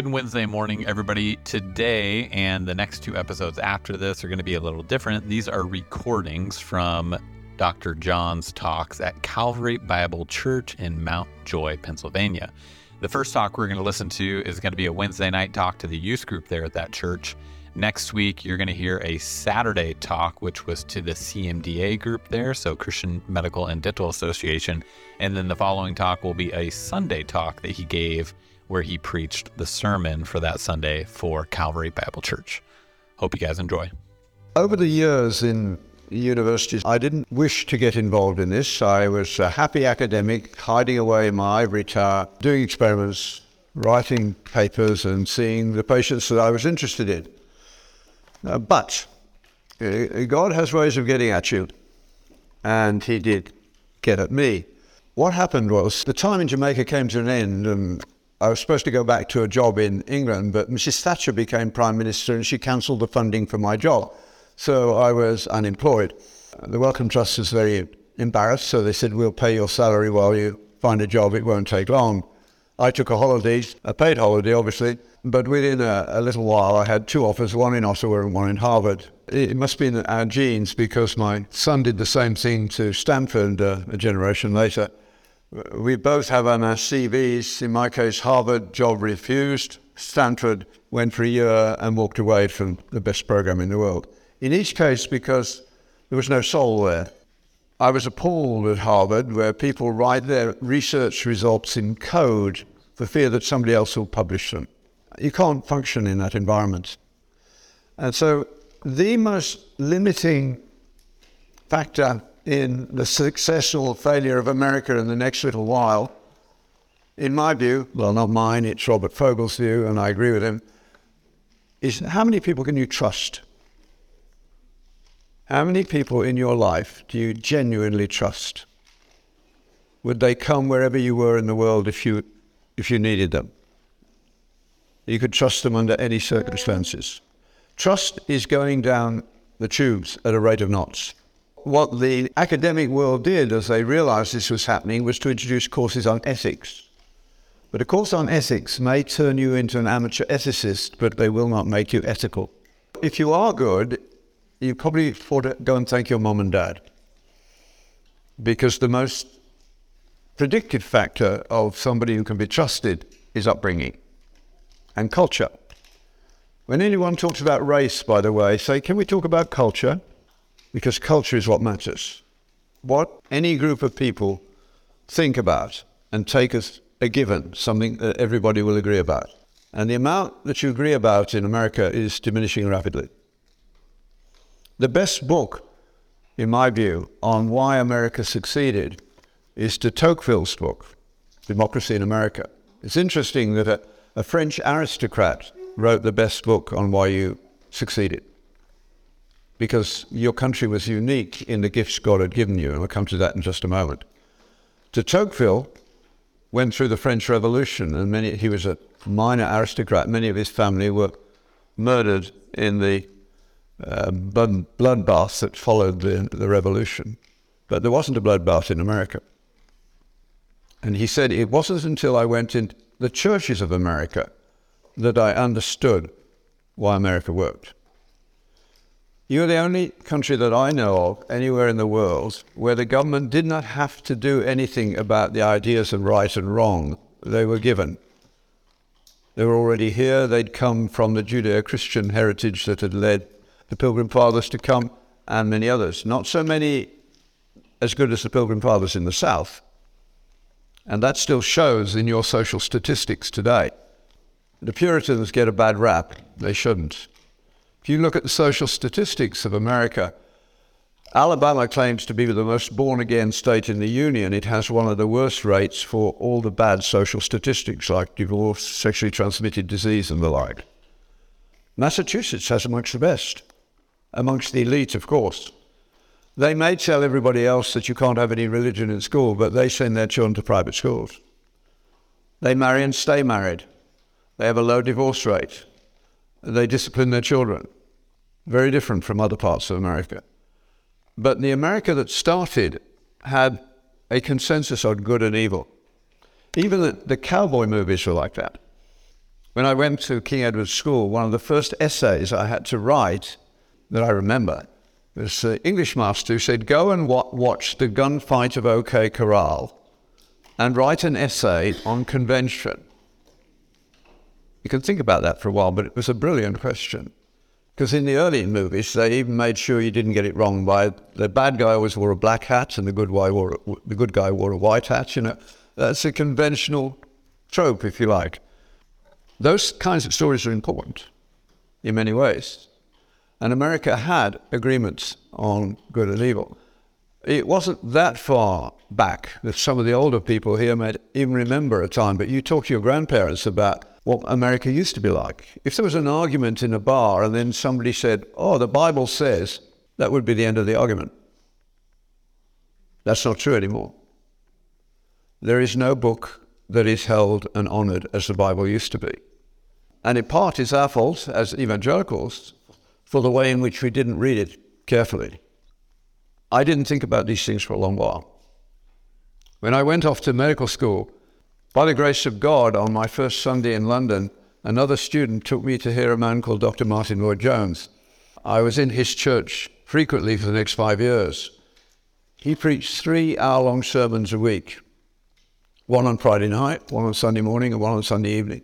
Good Wednesday morning, everybody. Today and the next two episodes after this are going to be a little different. These are recordings from Dr. John's talks at Calvary Bible Church in Mount Joy, Pennsylvania. The first talk we're going to listen to is going to be a Wednesday night talk to the youth group there at that church. Next week, you're going to hear a Saturday talk, which was to the CMDA group there, so Christian Medical and Dental Association. And then the following talk will be a Sunday talk that he gave where he preached the sermon for that Sunday for Calvary Bible Church. Hope you guys enjoy. Over the years in universities, I didn't wish to get involved in this. I was a happy academic, hiding away in my ivory tower, doing experiments, writing papers, and seeing the patients that I was interested in. Uh, but uh, God has ways of getting at you, and He did get at me. What happened was the time in Jamaica came to an end, and I was supposed to go back to a job in England, but Mrs. Thatcher became Prime Minister and she cancelled the funding for my job. So I was unemployed. The Wellcome Trust was very embarrassed, so they said, We'll pay your salary while you find a job, it won't take long. I took a holiday, a paid holiday, obviously, but within a, a little while I had two offers, one in Ottawa and one in Harvard. It must be in our genes because my son did the same thing to Stanford uh, a generation later. We both have on our uh, CVs, in my case, Harvard, job refused. Stanford went for a year and walked away from the best program in the world in each case because there was no soul there. I was appalled at Harvard, where people write their research results in code for fear that somebody else will publish them. You can't function in that environment. And so, the most limiting factor in the success or failure of America in the next little while, in my view, well, not mine, it's Robert Fogel's view, and I agree with him, is how many people can you trust? How many people in your life do you genuinely trust? Would they come wherever you were in the world if you, if you needed them? You could trust them under any circumstances. Trust is going down the tubes at a rate of knots. What the academic world did as they realized this was happening was to introduce courses on ethics. But a course on ethics may turn you into an amateur ethicist, but they will not make you ethical. If you are good, you probably ought to go and thank your mom and dad. Because the most predictive factor of somebody who can be trusted is upbringing and culture. When anyone talks about race, by the way, say, can we talk about culture? Because culture is what matters. What any group of people think about and take as a given, something that everybody will agree about. And the amount that you agree about in America is diminishing rapidly. The best book, in my view, on why America succeeded is de Tocqueville's book, Democracy in America. It's interesting that a, a French aristocrat wrote the best book on why you succeeded because your country was unique in the gifts God had given you, and we'll come to that in just a moment. De Tocqueville went through the French Revolution, and many, he was a minor aristocrat. Many of his family were murdered in the um, bloodbath that followed the, the revolution. But there wasn't a bloodbath in America. And he said, it wasn't until I went into the churches of America that I understood why America worked. You're the only country that I know of anywhere in the world where the government did not have to do anything about the ideas of right and wrong. They were given. They were already here. They'd come from the Judeo Christian heritage that had led the Pilgrim Fathers to come, and many others. Not so many as good as the Pilgrim Fathers in the South. And that still shows in your social statistics today. The Puritans get a bad rap. They shouldn't. If you look at the social statistics of America, Alabama claims to be the most born again state in the Union. It has one of the worst rates for all the bad social statistics like divorce, sexually transmitted disease, and the like. Massachusetts has amongst the best amongst the elite, of course. They may tell everybody else that you can't have any religion in school, but they send their children to private schools. They marry and stay married. They have a low divorce rate. They discipline their children. Very different from other parts of America. But the America that started had a consensus on good and evil. Even the, the cowboy movies were like that. When I went to King Edward School, one of the first essays I had to write that I remember was the English master who said, Go and wa- watch the gunfight of OK Corral and write an essay on convention. You can think about that for a while, but it was a brilliant question. Because in the early movies, they even made sure you didn't get it wrong by the bad guy always wore a black hat and the good guy wore a, the good guy wore a white hat. You know, that's a conventional trope, if you like. Those kinds of stories are important in many ways. And America had agreements on good and evil. It wasn't that far back that some of the older people here might even remember a time, but you talk to your grandparents about what America used to be like. If there was an argument in a bar and then somebody said, Oh, the Bible says, that would be the end of the argument. That's not true anymore. There is no book that is held and honored as the Bible used to be. And in part, it's our fault as evangelicals for the way in which we didn't read it carefully. I didn't think about these things for a long while. When I went off to medical school, by the grace of God, on my first Sunday in London, another student took me to hear a man called Dr. Martyn Lloyd-Jones. I was in his church frequently for the next five years. He preached three hour long sermons a week one on Friday night, one on Sunday morning, and one on Sunday evening.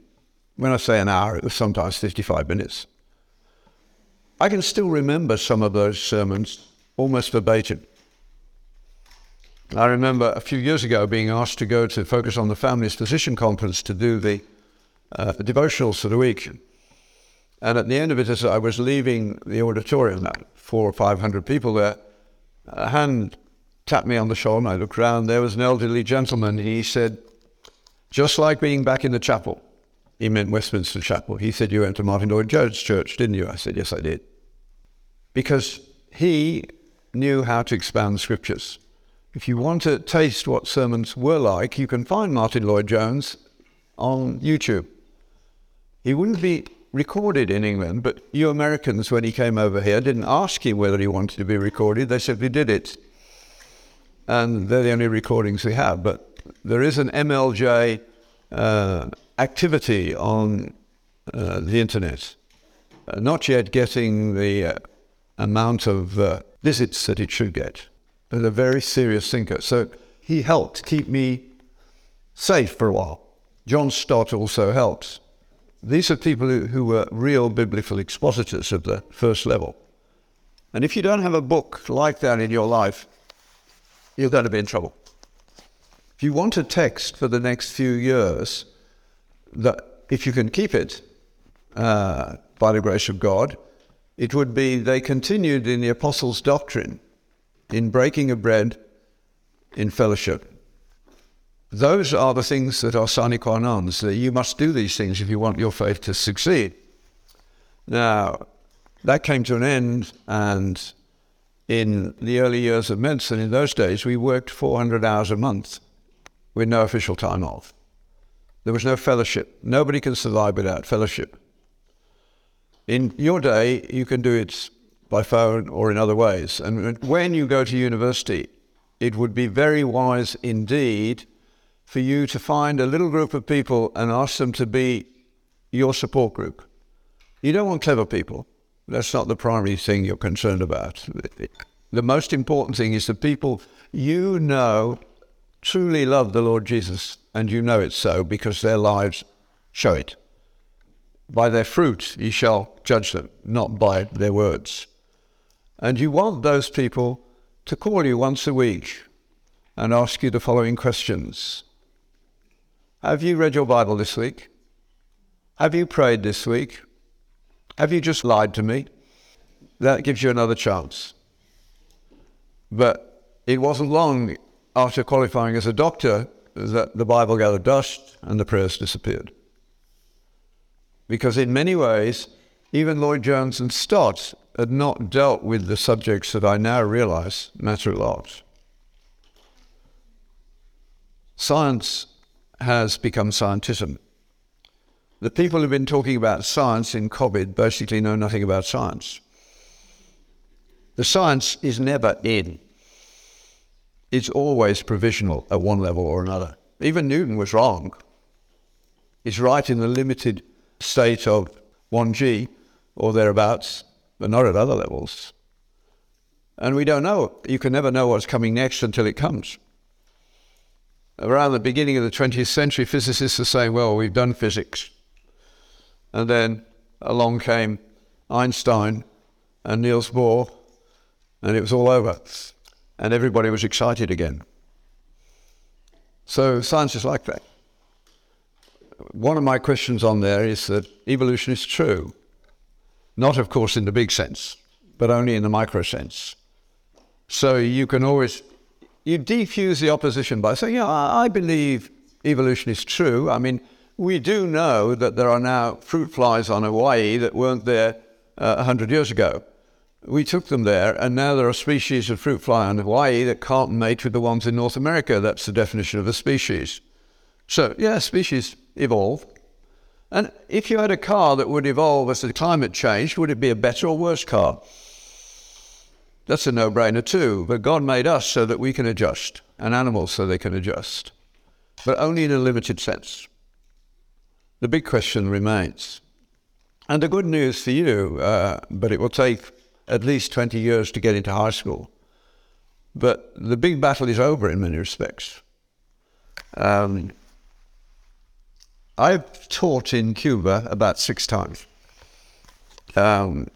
When I say an hour, it was sometimes 55 minutes. I can still remember some of those sermons almost verbatim. I remember a few years ago being asked to go to Focus on the Family's Physician Conference to do the, uh, devotionals for the week. And at the end of it, as I was leaving the auditorium, four or five hundred people there, a hand tapped me on the shoulder and I looked around. There was an elderly gentleman. He said, just like being back in the chapel, he meant Westminster Chapel. He said, You went to Martyn Lloyd-Jones Church, didn't you? I said, Yes, I did. Because he knew how to expound scriptures. If you want to taste what sermons were like, you can find Martyn Lloyd-Jones on YouTube. He wouldn't be recorded in England, but you Americans, when he came over here, didn't ask him whether he wanted to be recorded. They simply did it. And they're the only recordings we have. But there is an MLJ uh, activity on uh, the internet, uh, not yet getting the uh, amount of uh, visits that it should get, but a very serious thinker. So he helped keep me safe for a while. John Stott also helped. These are people who, who were real biblical expositors of the first level. And if you don't have a book like that in your life, you're going to be in trouble. If you want a text for the next few years, that if you can keep it uh, by the grace of God, it would be they continued in the apostles' doctrine, in breaking of bread, in fellowship. Those are the things that are sine qua non. So you must do these things if you want your faith to succeed. Now, that came to an end, and in the early years of medicine, in those days, we worked 400 hours a month with no official time off. There was no fellowship. Nobody can survive without fellowship. In your day, you can do it by phone or in other ways. And when you go to university, it would be very wise indeed for you to find a little group of people and ask them to be your support group. You don't want clever people. That's not the primary thing you're concerned about. The most important thing is the people you know truly love the Lord Jesus and you know it so because their lives show it. By their fruit ye shall judge them, not by their words. And you want those people to call you once a week and ask you the following questions Have you read your Bible this week? Have you prayed this week? Have you just lied to me? That gives you another chance. But it wasn't long after qualifying as a doctor that the Bible gathered dust and the prayers disappeared. Because in many ways, even Lloyd-Jones and Stott had not dealt with the subjects that I now realize matter a lot. Science has become scientism. The people who've been talking about science in COVID basically know nothing about science. The science is never in it's always provisional at one level or another. Even Newton was wrong. He's right in the limited state of 1G or thereabouts, but not at other levels. And we don't know. You can never know what's coming next until it comes. Around the beginning of the 20th century, physicists are saying, well, we've done physics. And then along came Einstein and Niels Bohr, and it was all over. And everybody was excited again. So science is like that. One of my questions on there is that evolution is true. Not, of course, in the big sense, but only in the micro sense. So you can always you defuse the opposition by saying, yeah, I believe evolution is true. I mean, we do know that there are now fruit flies on Hawaii that weren't there uh, 100 years ago. We took them there, and now there are species of fruit fly on Hawaii that can't mate with the ones in North America. That's the definition of a species. So, yeah, species evolve. And if you had a car that would evolve as the climate changed, would it be a better or worse car? That's a no brainer too. But God made us so that we can adjust, and animals so they can adjust, but only in a limited sense. The big question remains. And the good news for you, uh, but it will take at least 20 years to get into high school. But the big battle is over in many respects. Um, I've taught in Cuba about six times. Um,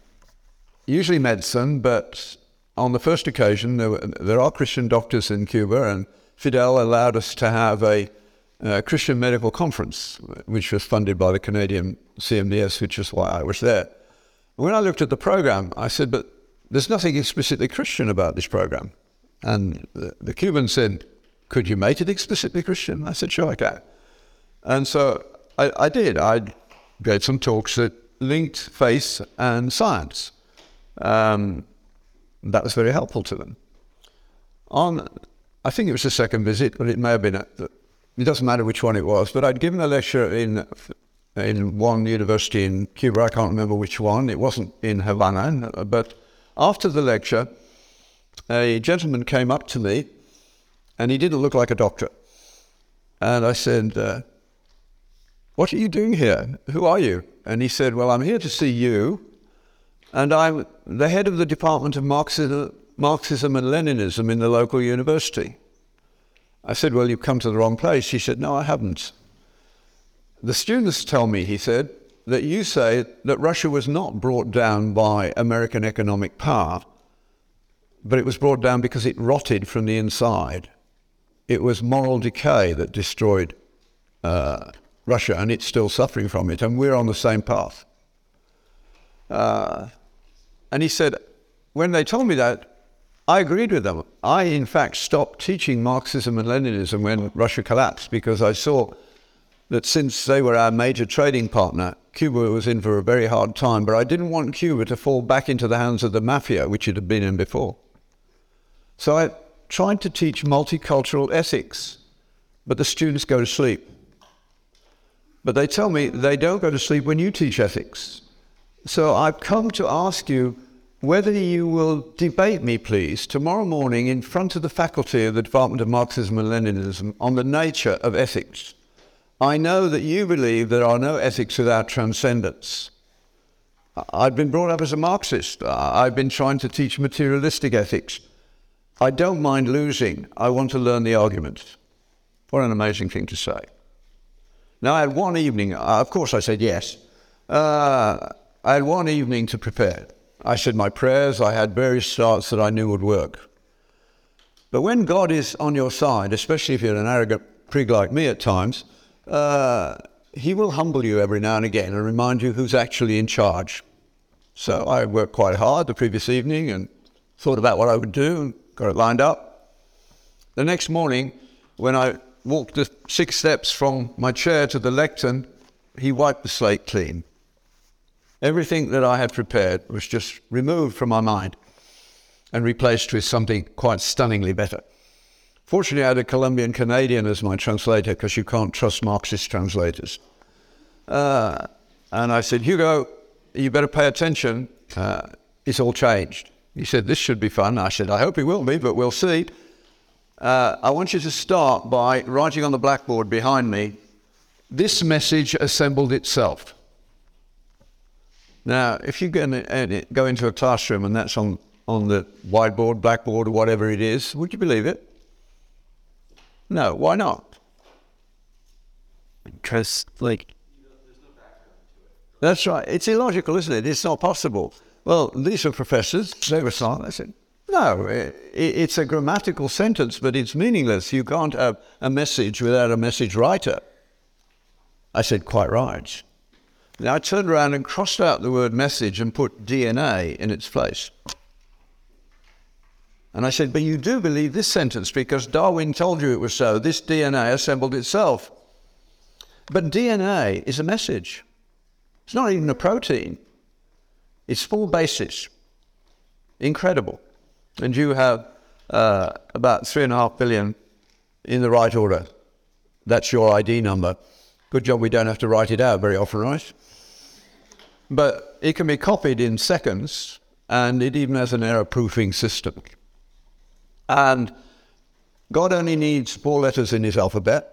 usually medicine, but on the first occasion, there, were, there, are Christian doctors in Cuba, and Fidel allowed us to have a, a, Christian medical conference, which was funded by the Canadian CMDS, which is why I was there. When I looked at the program, I said, but there's nothing explicitly Christian about this program. And the, the Cuban said, could you make it explicitly Christian? I said, sure, I can. And so I, I did. I gave some talks that linked faith and science. Um, that was very helpful to them. On, I think it was the second visit, but it may have been, a, it doesn't matter which one it was, but I'd given a lecture in, in one university in Cuba, I can't remember which one, it wasn't in Havana, but after the lecture, a gentleman came up to me and he didn't look like a doctor. And I said, uh, What are you doing here? Who are you? And he said, Well, I'm here to see you and I'm the head of the Department of Marxism, and Leninism in the local university. I said, Well, you've come to the wrong place. He said, No, I haven't. The students tell me, he said, that you say that Russia was not brought down by American economic power, but it was brought down because it rotted from the inside. It was moral decay that destroyed uh, Russia, and it's still suffering from it, and we're on the same path. Uh, and he said, when they told me that, I agreed with them. I, in fact, stopped teaching Marxism and Leninism when Russia collapsed because I saw that since they were our major trading partner, Cuba was in for a very hard time. But I didn't want Cuba to fall back into the hands of the mafia, which it had been in before. So I tried to teach multicultural ethics, but the students go to sleep. But they tell me they don't go to sleep when you teach ethics. So I've come to ask you whether you will debate me, please, tomorrow morning in front of the faculty of the Department of Marxism and Leninism on the nature of ethics. I know that you believe there are no ethics without transcendence. I've been brought up as a Marxist. I've been trying to teach materialistic ethics. I don't mind losing. I want to learn the argument. What an amazing thing to say. Now, I had one evening, of course, I said yes. Uh, I had one evening to prepare. I said my prayers, I had various starts that I knew would work. But when God is on your side, especially if you're an arrogant prig like me at times, uh, He will humble you every now and again and remind you who's actually in charge. So I worked quite hard the previous evening and thought about what I would do and got it lined up. The next morning, when I walked the six steps from my chair to the lectern, he wiped the slate clean. Everything that I had prepared was just removed from my mind and replaced with something quite stunningly better. Fortunately, I had a Colombian Canadian as my translator because you can't trust Marxist translators. Uh, and I said, Hugo, you better pay attention. Uh, it's all changed. He said, This should be fun. I said, I hope it will be, but we'll see. Uh, I want you to start by writing on the blackboard behind me this message assembled itself. Now, if you go, in, go into a classroom and that's on, on the whiteboard, blackboard, or whatever it is, would you believe it? No. Why not? Because, like, that's right. It's illogical, isn't it? It's not possible. Well, these are professors. They were smart. They said, no, it, it's a grammatical sentence, but it's meaningless. You can't have a message without a message writer. I said, quite right. Now I turned around and crossed out the word message and put DNA in its place. And I said, but you do believe this sentence because Darwin told you it was so. This DNA assembled itself. But DNA is a message. It's not even a protein. It's four bases. Incredible. And you have uh, about three and a half billion in the right order. That's your ID number. Good job we don't have to write it out very often, right? But it can be copied in seconds, and it even has an error proofing system. And God only needs four letters in his alphabet,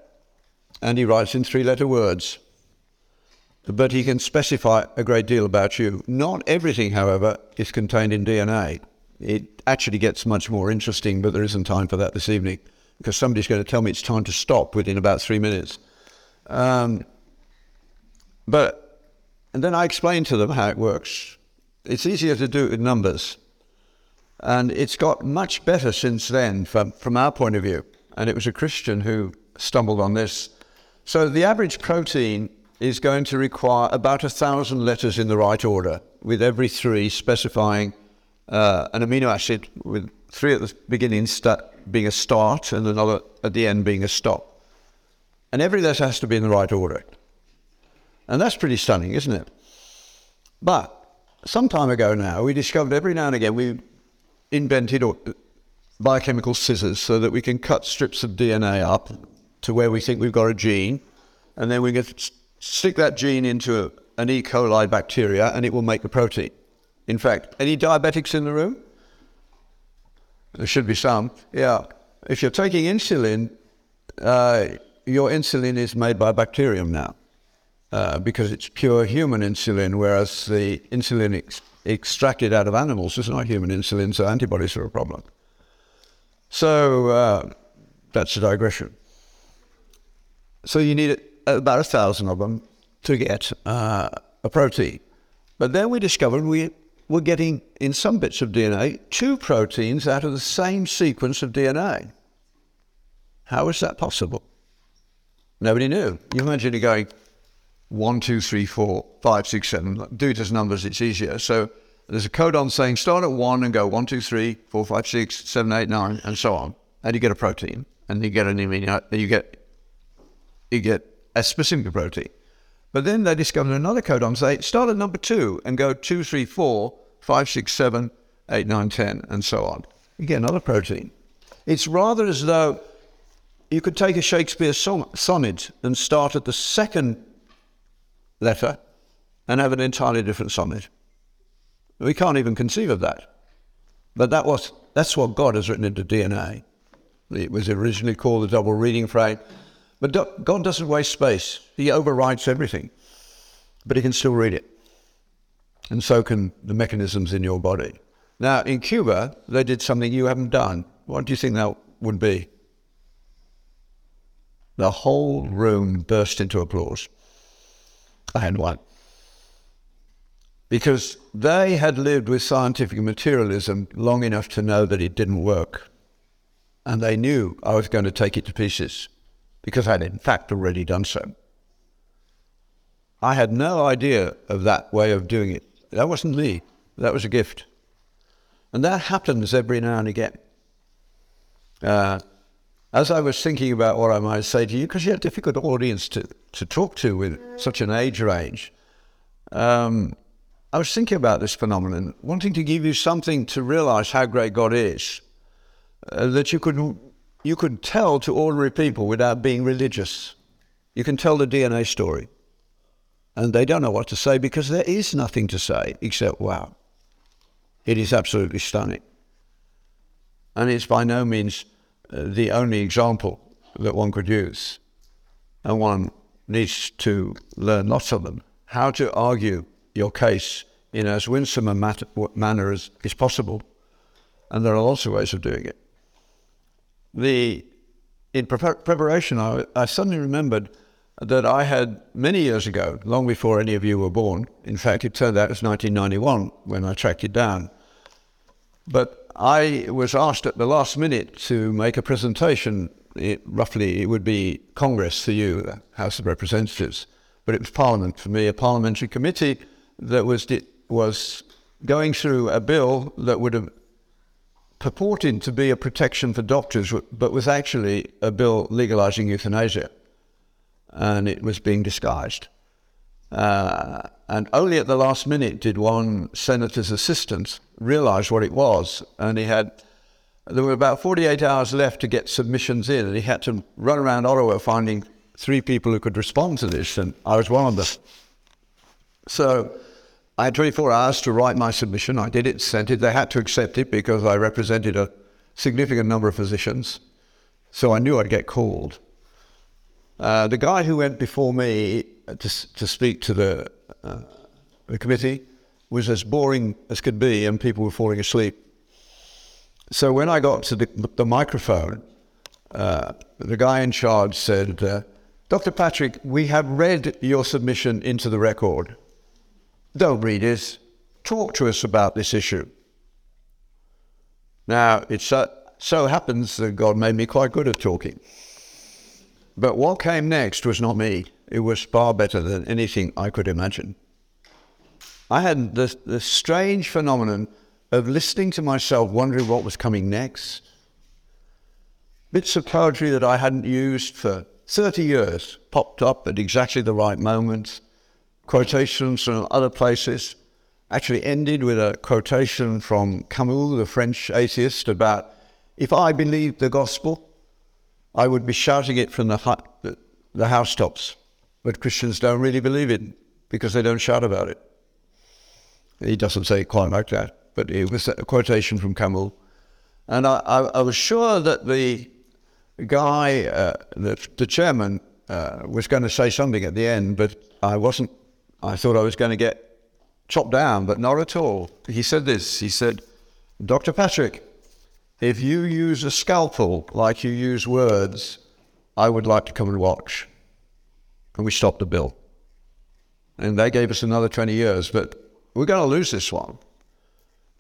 and he writes in three letter words but he can specify a great deal about you. Not everything, however, is contained in DNA. It actually gets much more interesting, but there isn't time for that this evening because somebody's going to tell me it's time to stop within about three minutes. Um, but and then I explain to them how it works. It's easier to do it with numbers, and it's got much better since then from, from our point of view. And it was a Christian who stumbled on this. So the average protein is going to require about a thousand letters in the right order, with every three specifying uh, an amino acid with three at the beginning being a start and another at the end being a stop. And every letter has to be in the right order. And that's pretty stunning, isn't it? But some time ago now, we discovered every now and again we invented biochemical scissors so that we can cut strips of DNA up to where we think we've got a gene, and then we can stick that gene into an E. coli bacteria and it will make the protein. In fact, any diabetics in the room? There should be some. Yeah. If you're taking insulin, uh, your insulin is made by bacterium now uh, because it's pure human insulin, whereas the insulin ex- extracted out of animals is not human insulin, so antibodies are a problem. So uh, that's a digression. So you need about a thousand of them to get uh, a protein. But then we discovered we were getting, in some bits of DNA, two proteins out of the same sequence of DNA. How is that possible? Nobody knew. You imagine it going one, two, three, four, five, six, seven. Do it as numbers, it's easier. So there's a codon saying start at one and go one, two, three, four, five, six, seven, eight, nine, and so on. And you get a protein, and you get an amino. You get you get a specific protein. But then they discovered another codon, They start at number two and go two, three, four, five, six, seven, eight, nine, ten, and so on. Again, another protein. It's rather as though you could take a Shakespeare sonnet and start at the second letter and have an entirely different sonnet. We can't even conceive of that. But that was, that's what God has written into DNA. It was originally called the double reading frame. But God doesn't waste space. He overwrites everything, but He can still read it. And so can the mechanisms in your body. Now, in Cuba, they did something you haven't done. What do you think that would be? The whole room burst into applause. I had one. Because they had lived with scientific materialism long enough to know that it didn't work. And they knew I was going to take it to pieces because I had in fact already done so. I had no idea of that way of doing it. That wasn't me, that was a gift. And that happens every now and again. Uh, as I was thinking about what I might say to you, because you're a difficult audience to, to talk to with such an age range, um, I was thinking about this phenomenon, wanting to give you something to realize how great God is, uh, that you could you could tell to ordinary people without being religious. You can tell the DNA story. And they don't know what to say because there is nothing to say except, wow. It is absolutely stunning. And it's by no means uh, the only example that one could use. And one needs to learn lots of them. How to argue your case in as winsome a mat- manner as is possible. And there are lots of ways of doing it. The, in pre- preparation, I, I suddenly remembered that I had many years ago, long before any of you were born, in fact, it turned out it was 1991 when I tracked it down. But I was asked at the last minute to make a presentation. It, roughly, it would be Congress for you, the House of Representatives, but it was Parliament for me, a parliamentary committee that was was going through a bill that would have purported to be a protection for doctors, but was actually a bill legalizing euthanasia, and it was being disguised. Uh, and only at the last minute did one senator's assistant realize what it was, and he had. There were about 48 hours left to get submissions in, and he had to run around Ottawa finding three people who could respond to this, and I was one of them. So I had 24 hours to write my submission. I did it, sent it. They had to accept it because I represented a significant number of physicians. So I knew I'd get called. Uh, the guy who went before me to, to speak to the, uh, the committee was as boring as could be, and people were falling asleep. So when I got to the, the microphone, uh, the guy in charge said, uh, Dr. Patrick, we have read your submission into the record. Don't read it. Talk to us about this issue. Now, it so, so happens that God made me quite good at talking. But what came next was not me. It was far better than anything I could imagine. I had this, this strange phenomenon of listening to myself, wondering what was coming next. Bits of poetry that I hadn't used for 30 years popped up at exactly the right moment quotations from other places. Actually, ended with a quotation from Camus, the French atheist, about if I believed the gospel, I would be shouting it from the, the housetops. But Christians don't really believe it because they don't shout about it. He doesn't say it quite like that, but it was a quotation from Camus. And I, I, I was sure that the guy, uh, the, the chairman, uh, was going to say something at the end, but I wasn't I thought I was going to get chopped down, but not at all. He said this He said, Dr. Patrick, if you use a scalpel like you use words, I would like to come and watch. And we stopped the bill. And they gave us another 20 years, but we're going to lose this one.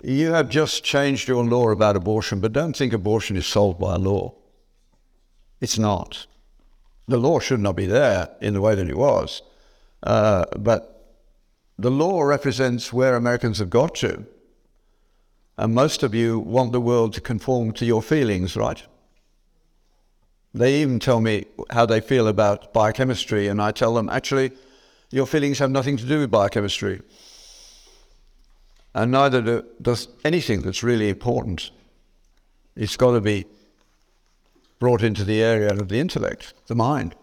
You have just changed your law about abortion, but don't think abortion is solved by a law. It's not. The law should not be there in the way that it was. Uh, but the law represents where Americans have got to. And most of you want the world to conform to your feelings, right? They even tell me how they feel about biochemistry, and I tell them, actually, your feelings have nothing to do with biochemistry. And neither do, does anything that's really important. It's got to be brought into the area of the intellect, the mind.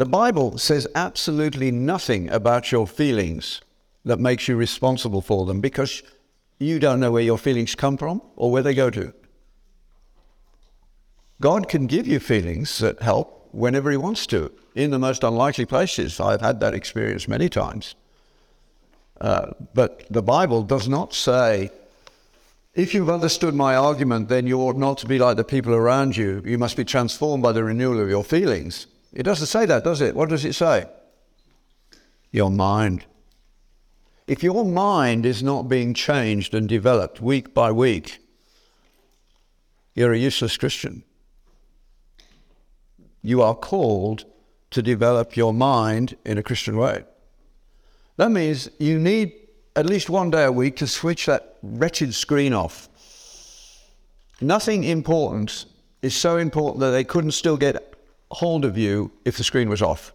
The Bible says absolutely nothing about your feelings that makes you responsible for them because you don't know where your feelings come from or where they go to. God can give you feelings that help whenever He wants to, in the most unlikely places. I've had that experience many times. Uh, but the Bible does not say, if you've understood my argument, then you ought not to be like the people around you. You must be transformed by the renewal of your feelings. It doesn't say that, does it? What does it say? Your mind. If your mind is not being changed and developed week by week, you're a useless Christian. You are called to develop your mind in a Christian way. That means you need at least one day a week to switch that wretched screen off. Nothing important is so important that they couldn't still get hold of you if the screen was off.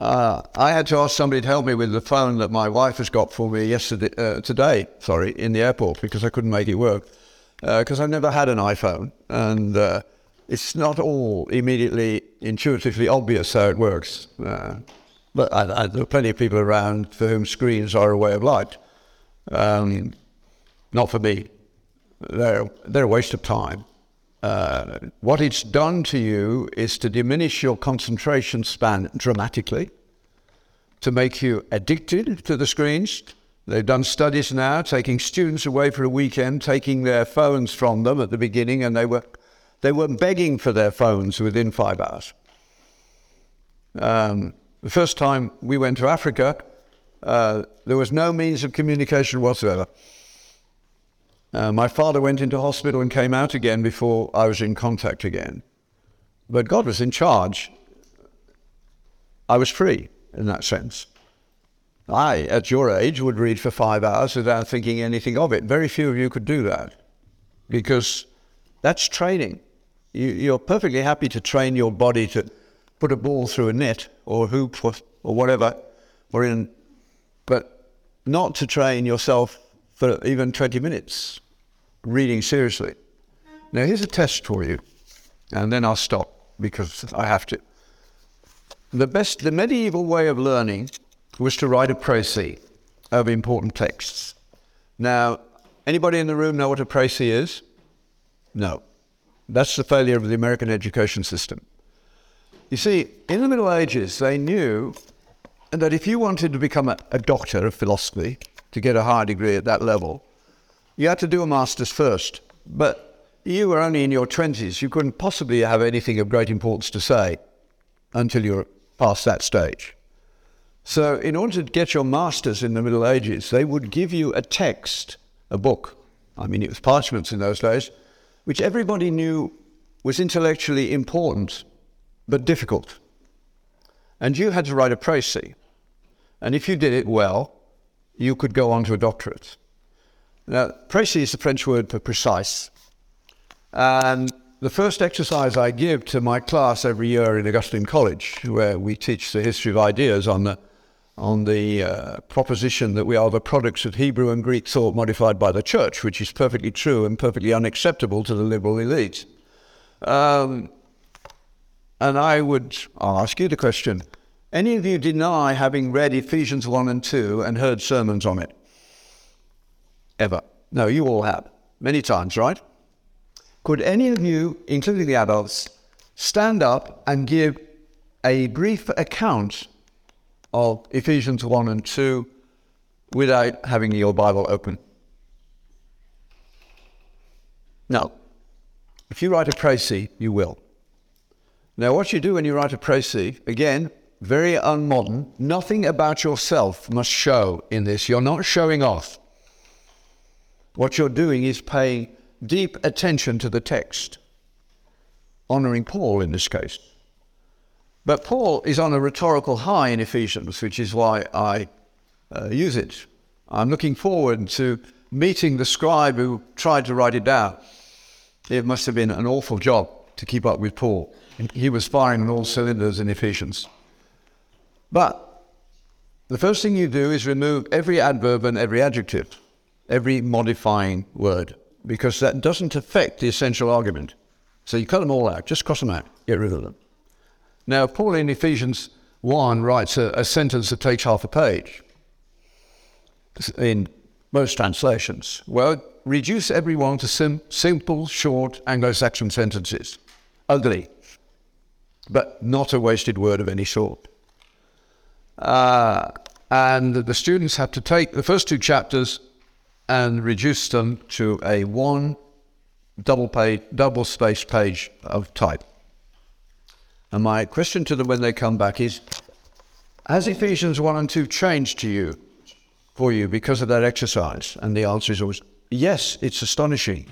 Uh, I had to ask somebody to help me with the phone that my wife has got for me yesterday, uh, today, sorry, in the airport because I couldn't make it work. Because uh, I've never had an iPhone, and uh, it's not all immediately intuitively obvious how it works. Uh, but I, I, there are plenty of people around for whom screens are a way of life. Um, not for me. They're, they're a waste of time. Uh, what it's done to you is to diminish your concentration span dramatically, to make you addicted to the screens. They've done studies now taking students away for a weekend, taking their phones from them at the beginning, and they were, they were begging for their phones within five hours. Um, the first time we went to Africa, uh, there was no means of communication whatsoever. Uh, my father went into hospital and came out again before I was in contact again. But God was in charge. I was free in that sense. I, at your age, would read for five hours without thinking anything of it. Very few of you could do that because that's training. You, are perfectly happy to train your body to put a ball through a net or a hoop or, or whatever, or in, but not to train yourself for even 20 minutes reading seriously. Now, here's a test for you, and then I'll stop because I have to. The best, the medieval way of learning was to write a précis of important texts. Now, anybody in the room know what a précis is? No. That's the failure of the American education system. You see, in the Middle Ages, they knew that if you wanted to become a, a doctor of philosophy, to get a higher degree at that level, you had to do a master's first. But you were only in your 20s. You couldn't possibly have anything of great importance to say until you're past that stage. So, in order to get your master's in the Middle Ages, they would give you a text, a book. I mean, it was parchments in those days, which everybody knew was intellectually important but difficult. And you had to write a précis. And if you did it well, you could go on to a doctorate. Now, précis is the French word for precise. And the first exercise I give to my class every year in Augustine College, where we teach the history of ideas on the, on the uh, proposition that we are the products of Hebrew and Greek thought modified by the church, which is perfectly true and perfectly unacceptable to the liberal elite. Um, and I would ask you the question any of you deny having read Ephesians 1 and 2 and heard sermons on it? Ever? No, you all have. Many times, right? Could any of you, including the adults, stand up and give a brief account of Ephesians 1 and 2 without having your Bible open? Now, If you write a précis, you will. Now, what you do when you write a précis, again, very unmodern. Nothing about yourself must show in this. You're not showing off. What you're doing is paying deep attention to the text, honoring Paul in this case. But Paul is on a rhetorical high in Ephesians, which is why I uh, use it. I'm looking forward to meeting the scribe who tried to write it down. It must have been an awful job to keep up with Paul. He was firing on all cylinders in Ephesians. But the first thing you do is remove every adverb and every adjective, every modifying word, because that doesn't affect the essential argument. So you cut them all out, just cross them out, get rid of them. Now, Paul in Ephesians 1 writes a, a sentence that takes half a page in most translations. Well, reduce everyone to sim- simple, short Anglo Saxon sentences. Ugly, but not a wasted word of any sort. Uh, and the students had to take the first two chapters and reduce them to a one double page, double spaced page of type. And my question to them when they come back is Has Ephesians 1 and 2 changed to you, for you, because of that exercise? And the answer is always yes, it's astonishing.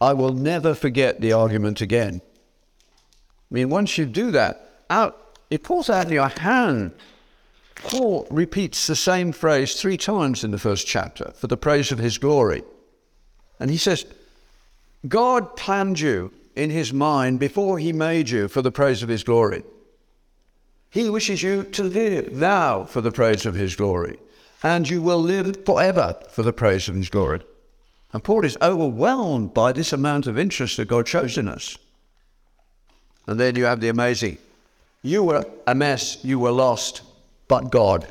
I will never forget the argument again. I mean, once you do that, out it pulls out of your hand Paul repeats the same phrase three times in the first chapter for the praise of his glory. And he says, God planned you in his mind before he made you for the praise of his glory. He wishes you to live now for the praise of his glory, and you will live forever for the praise of his glory. And Paul is overwhelmed by this amount of interest that God shows in us. And then you have the amazing you were a mess, you were lost, but God.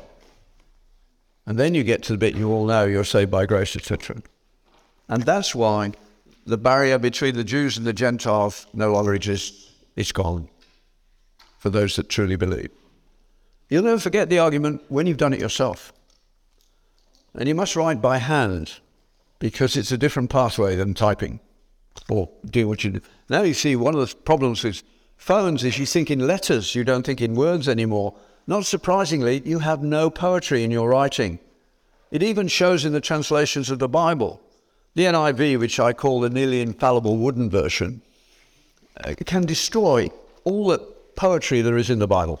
And then you get to the bit you all know you're saved by grace, etc. And that's why the barrier between the Jews and the Gentiles no longer exists. It's gone for those that truly believe. You'll never forget the argument when you've done it yourself. And you must write by hand because it's a different pathway than typing or doing what you do. Now you see one of the problems with phones is you think in letters, you don't think in words anymore. Not surprisingly, you have no poetry in your writing. It even shows in the translations of the Bible. The NIV, which I call the nearly infallible wooden version, uh, can destroy all the poetry there is in the Bible.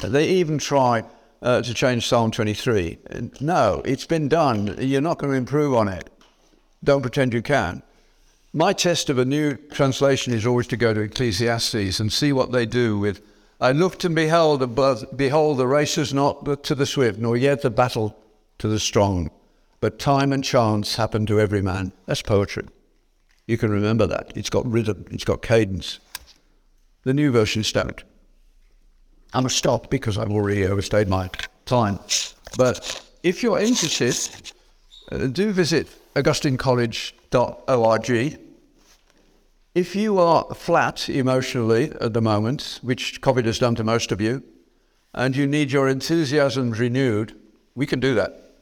They even try uh, to change Psalm 23. No, it's been done. You're not going to improve on it. Don't pretend you can. My test of a new translation is always to go to Ecclesiastes and see what they do with. I looked and beheld, behold, the race is not to the swift, nor yet the battle to the strong, but time and chance happen to every man. That's poetry. You can remember that. It's got rhythm, it's got cadence. The new version don't. I'm going to stop because I've already overstayed my time. But if you're interested, uh, do visit augustinecollege.org. If you are flat emotionally at the moment, which COVID has done to most of you, and you need your enthusiasm renewed, we can do that.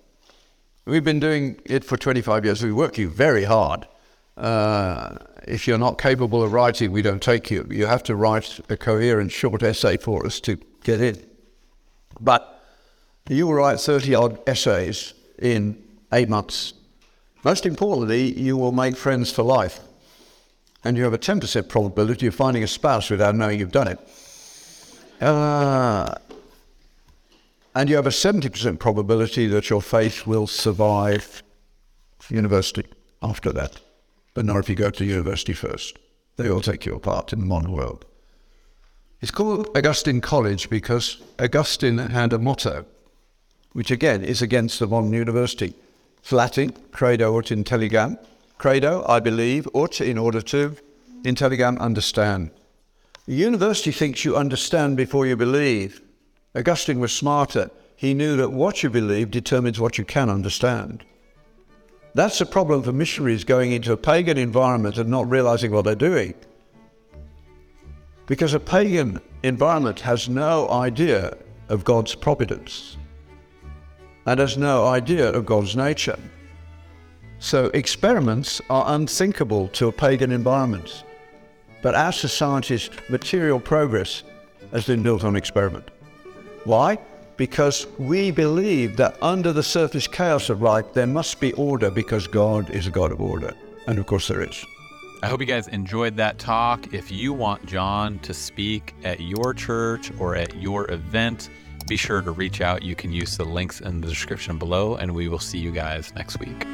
We've been doing it for 25 years. We work you very hard. Uh, if you're not capable of writing, we don't take you. You have to write a coherent short essay for us to get in. But you will write 30 odd essays in eight months. Most importantly, you will make friends for life. And you have a 10% probability of finding a spouse without knowing you've done it. Uh, and you have a 70% probability that your faith will survive university after that but not if you go to university first. They all take you apart in the modern world. It's called Augustine College because Augustine had a motto, which again is against the modern university. It's credo ut intelligam. Credo, I believe, ut in order to, intelligam, understand. The university thinks you understand before you believe. Augustine was smarter. He knew that what you believe determines what you can understand. That's a problem for missionaries going into a pagan environment and not realizing what they're doing. Because a pagan environment has no idea of God's providence and has no idea of God's nature. So experiments are unthinkable to a pagan environment. But our society's material progress has been built on experiment. Why? because we believe that under the surface chaos of life, there must be order because God is a God of order. And of course, there is. I hope you guys enjoyed that talk. If you want John to speak at your church or at your event, be sure to reach out. You can use the links in the description below, and we will see you guys next week.